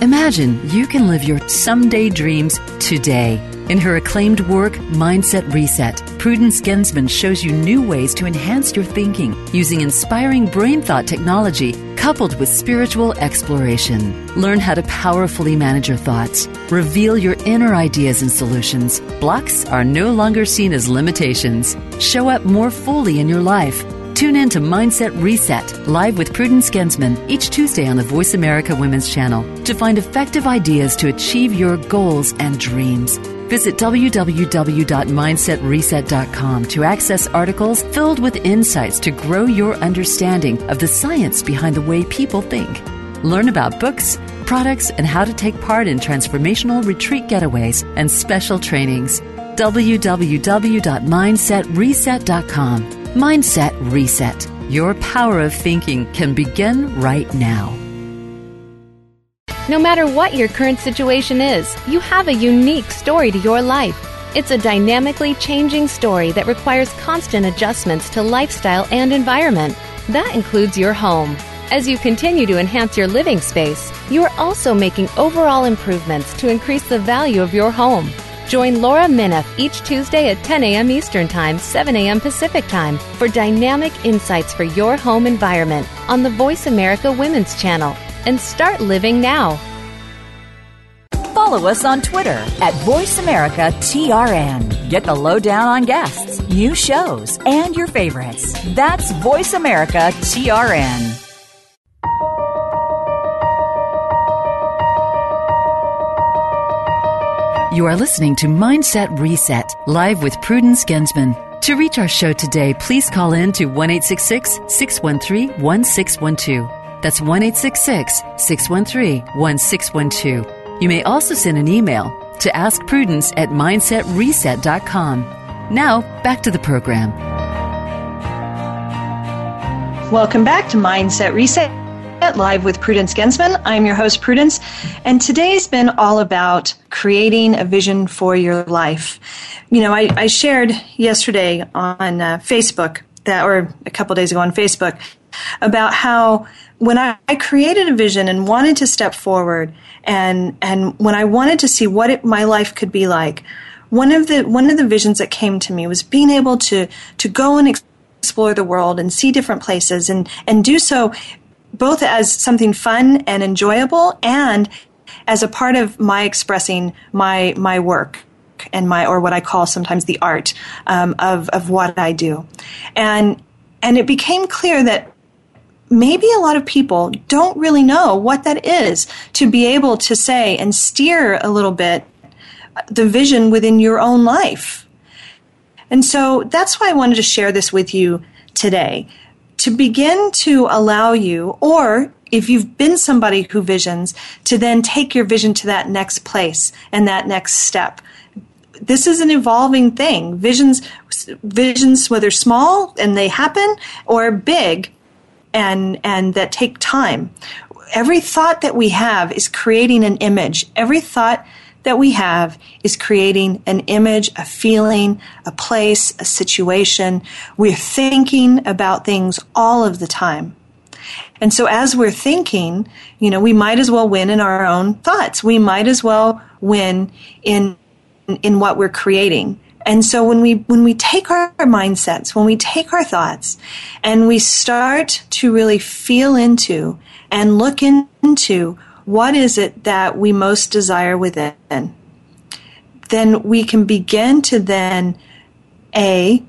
Speaker 2: Imagine you can live your someday dreams today. In her acclaimed work, Mindset Reset, Prudence Gensman shows you new ways to enhance your thinking using inspiring brain thought technology coupled with spiritual exploration. Learn how to powerfully manage your thoughts, reveal your inner ideas and solutions. Blocks are no longer seen as limitations. Show up more fully in your life. Tune in to Mindset Reset, live with Prudence Gensman, each Tuesday on the Voice America Women's Channel to find effective ideas to achieve your goals and dreams. Visit www.mindsetreset.com to access articles filled with insights to grow your understanding of the science behind the way people think. Learn about books, products, and how to take part in transformational retreat getaways and special trainings. www.mindsetreset.com. Mindset Reset. Your power of thinking can begin right now.
Speaker 8: No matter what your current situation is, you have a unique story to your life. It's a dynamically changing story that requires constant adjustments to lifestyle and environment. That includes your home. As you continue to enhance your living space, you are also making overall improvements to increase the value of your home. Join Laura Minoff each Tuesday at 10 a.m. Eastern Time, 7 a.m. Pacific Time for dynamic insights for your home environment on the Voice America Women's Channel and start living now.
Speaker 1: Follow us on Twitter at VoiceAmericaTRN. Get the lowdown on guests, new shows, and your favorites. That's VoiceAmericaTRN.
Speaker 2: You are listening to Mindset Reset, live with Prudence Gensman. To reach our show today, please call in to 1 613 1612. That's 1 613 1612. You may also send an email to askprudence at mindsetreset.com. Now, back to the program.
Speaker 3: Welcome back to Mindset Reset live with Prudence Gensman. I'm your host, Prudence, and today's been all about creating a vision for your life. You know, I, I shared yesterday on uh, Facebook that, or a couple days ago on Facebook, about how when I, I, created a vision and wanted to step forward and and when I wanted to see what it, my life could be like, one of the one of the visions that came to me was being able to to go and explore the world and see different places and and do so both as something fun and enjoyable and as a part of my expressing my my work and my or what I call sometimes the art um, of of what I do, and and it became clear that maybe a lot of people don't really know what that is to be able to say and steer a little bit the vision within your own life. And so that's why I wanted to share this with you today to begin to allow you, or if you've been somebody who visions, to then take your vision to that next place and that next step. This is an evolving thing. Visions, visions, whether small and they happen or big and, and that take time. Every thought that we have is creating an image. Every thought that we have is creating an image, a feeling, a place, a situation. We're thinking about things all of the time. And so as we're thinking, you know, we might as well win in our own thoughts. We might as well win in, in what we're creating. And so when we, when we take our mindsets, when we take our thoughts and we start to really feel into and look into what is it that we most desire within? Then we can begin to then, A,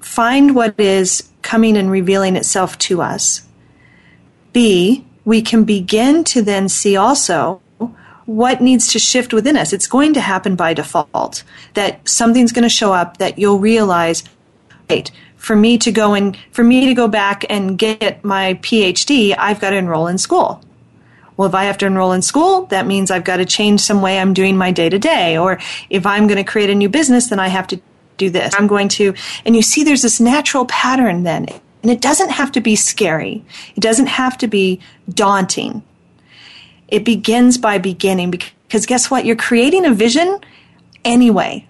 Speaker 3: find what is coming and revealing itself to us. B, we can begin to then see also what needs to shift within us. It's going to happen by default that something's going to show up that you'll realize, right, for me to go and for me to go back and get my PhD, I've got to enroll in school well, if I have to enroll in school, that means I've got to change some way I'm doing my day to day. Or if I'm going to create a new business, then I have to do this. I'm going to, and you see there's this natural pattern then. And it doesn't have to be scary. It doesn't have to be daunting. It begins by beginning because guess what? You're creating a vision anyway.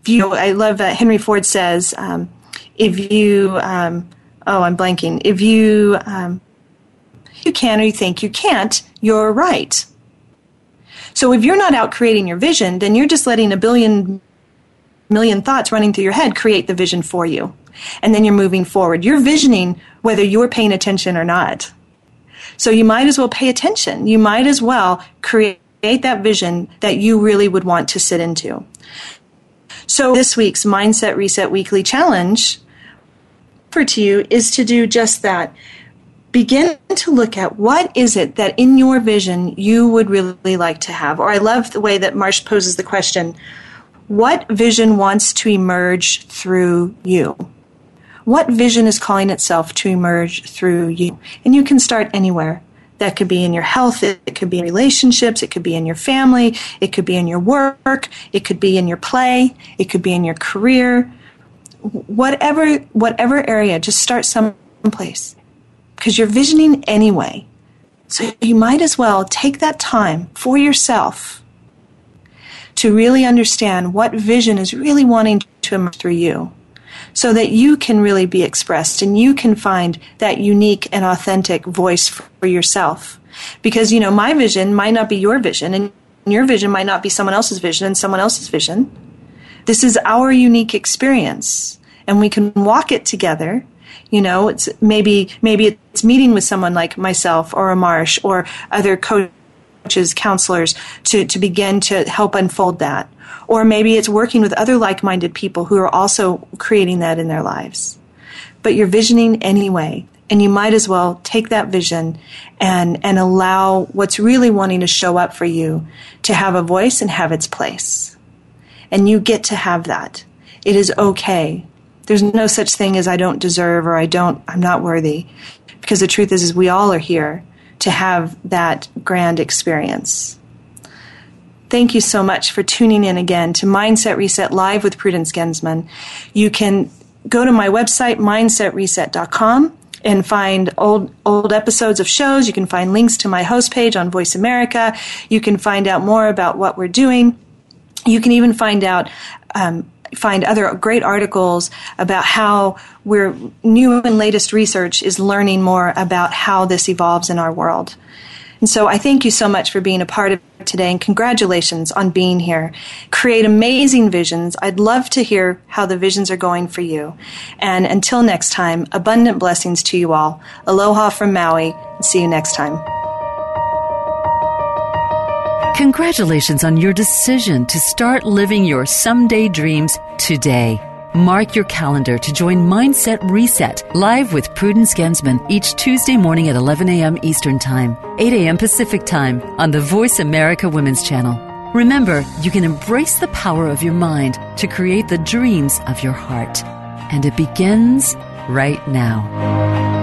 Speaker 3: If you, I love that Henry Ford says, um, if you, um, oh, I'm blanking. If you, um, you can or you think you can't, you're right. So if you're not out creating your vision, then you're just letting a billion million thoughts running through your head create the vision for you. And then you're moving forward. You're visioning whether you're paying attention or not. So you might as well pay attention. You might as well create that vision that you really would want to sit into. So this week's Mindset Reset Weekly Challenge for to you is to do just that. Begin to look at what is it that in your vision you would really like to have. Or I love the way that Marsh poses the question, what vision wants to emerge through you? What vision is calling itself to emerge through you? And you can start anywhere. That could be in your health, it could be in relationships, it could be in your family, it could be in your work, it could be in your play, it could be in your career. Whatever whatever area, just start someplace. Because you're visioning anyway. So you might as well take that time for yourself to really understand what vision is really wanting to emerge through you so that you can really be expressed and you can find that unique and authentic voice for yourself. Because, you know, my vision might not be your vision and your vision might not be someone else's vision and someone else's vision. This is our unique experience and we can walk it together. You know, it's maybe, maybe it's meeting with someone like myself or a Marsh or other coaches, counselors to, to begin to help unfold that. Or maybe it's working with other like minded people who are also creating that in their lives. But you're visioning anyway. And you might as well take that vision and, and allow what's really wanting to show up for you to have a voice and have its place. And you get to have that. It is okay. There's no such thing as I don't deserve or I don't, I'm not worthy. Because the truth is, is we all are here to have that grand experience. Thank you so much for tuning in again to Mindset Reset Live with Prudence Gensman. You can go to my website, mindsetreset.com, and find old old episodes of shows. You can find links to my host page on Voice America. You can find out more about what we're doing. You can even find out um, find other great articles about how we're new and latest research is learning more about how this evolves in our world. And so I thank you so much for being a part of today and congratulations on being here. Create amazing visions. I'd love to hear how the visions are going for you. And until next time, abundant blessings to you all. Aloha from Maui. See you next time.
Speaker 2: Congratulations on your decision to start living your someday dreams today. Mark your calendar to join Mindset Reset live with Prudence Gensman each Tuesday morning at 11 a.m. Eastern Time, 8 a.m. Pacific Time on the Voice America Women's Channel. Remember, you can embrace the power of your mind to create the dreams of your heart. And it begins right now.